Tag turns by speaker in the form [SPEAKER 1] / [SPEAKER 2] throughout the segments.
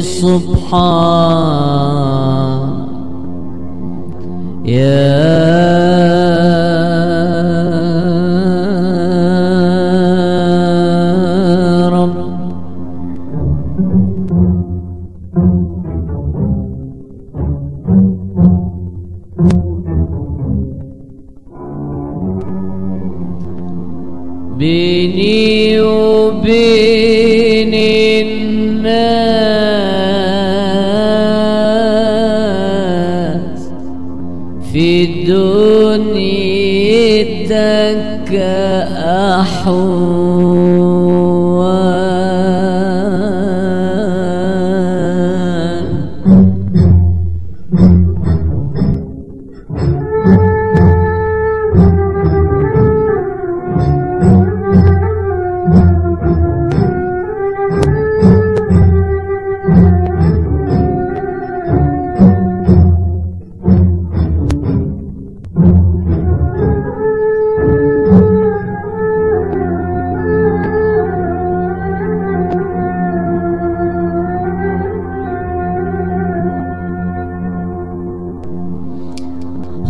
[SPEAKER 1] سبحان يا رب. بيني وبين الناس دنيتك أحوال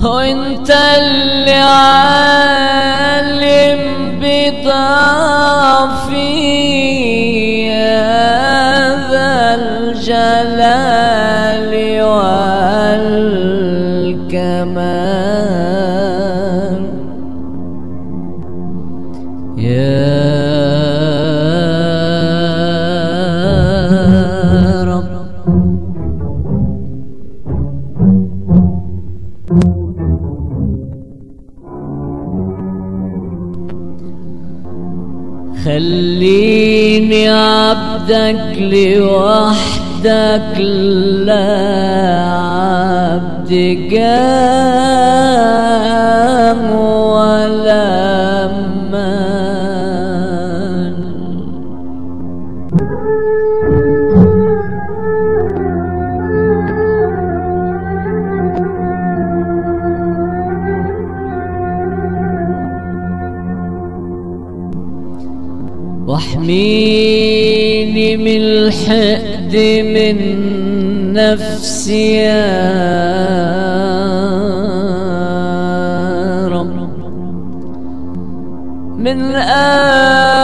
[SPEAKER 1] وانت اللي عالم بضعفي يا ذا الجلال والكمال. خليني عبدك لوحدك لا عبد قام ولا واحميني من الحقد من نفسي يا رب. من آلول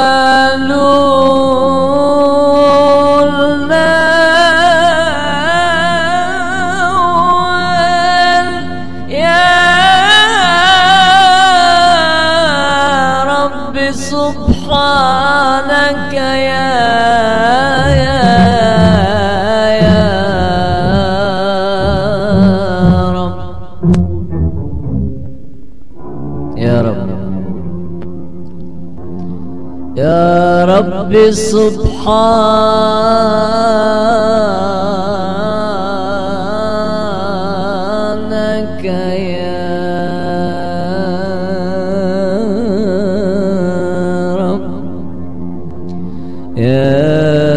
[SPEAKER 1] يا رب سبحانك يا رب يا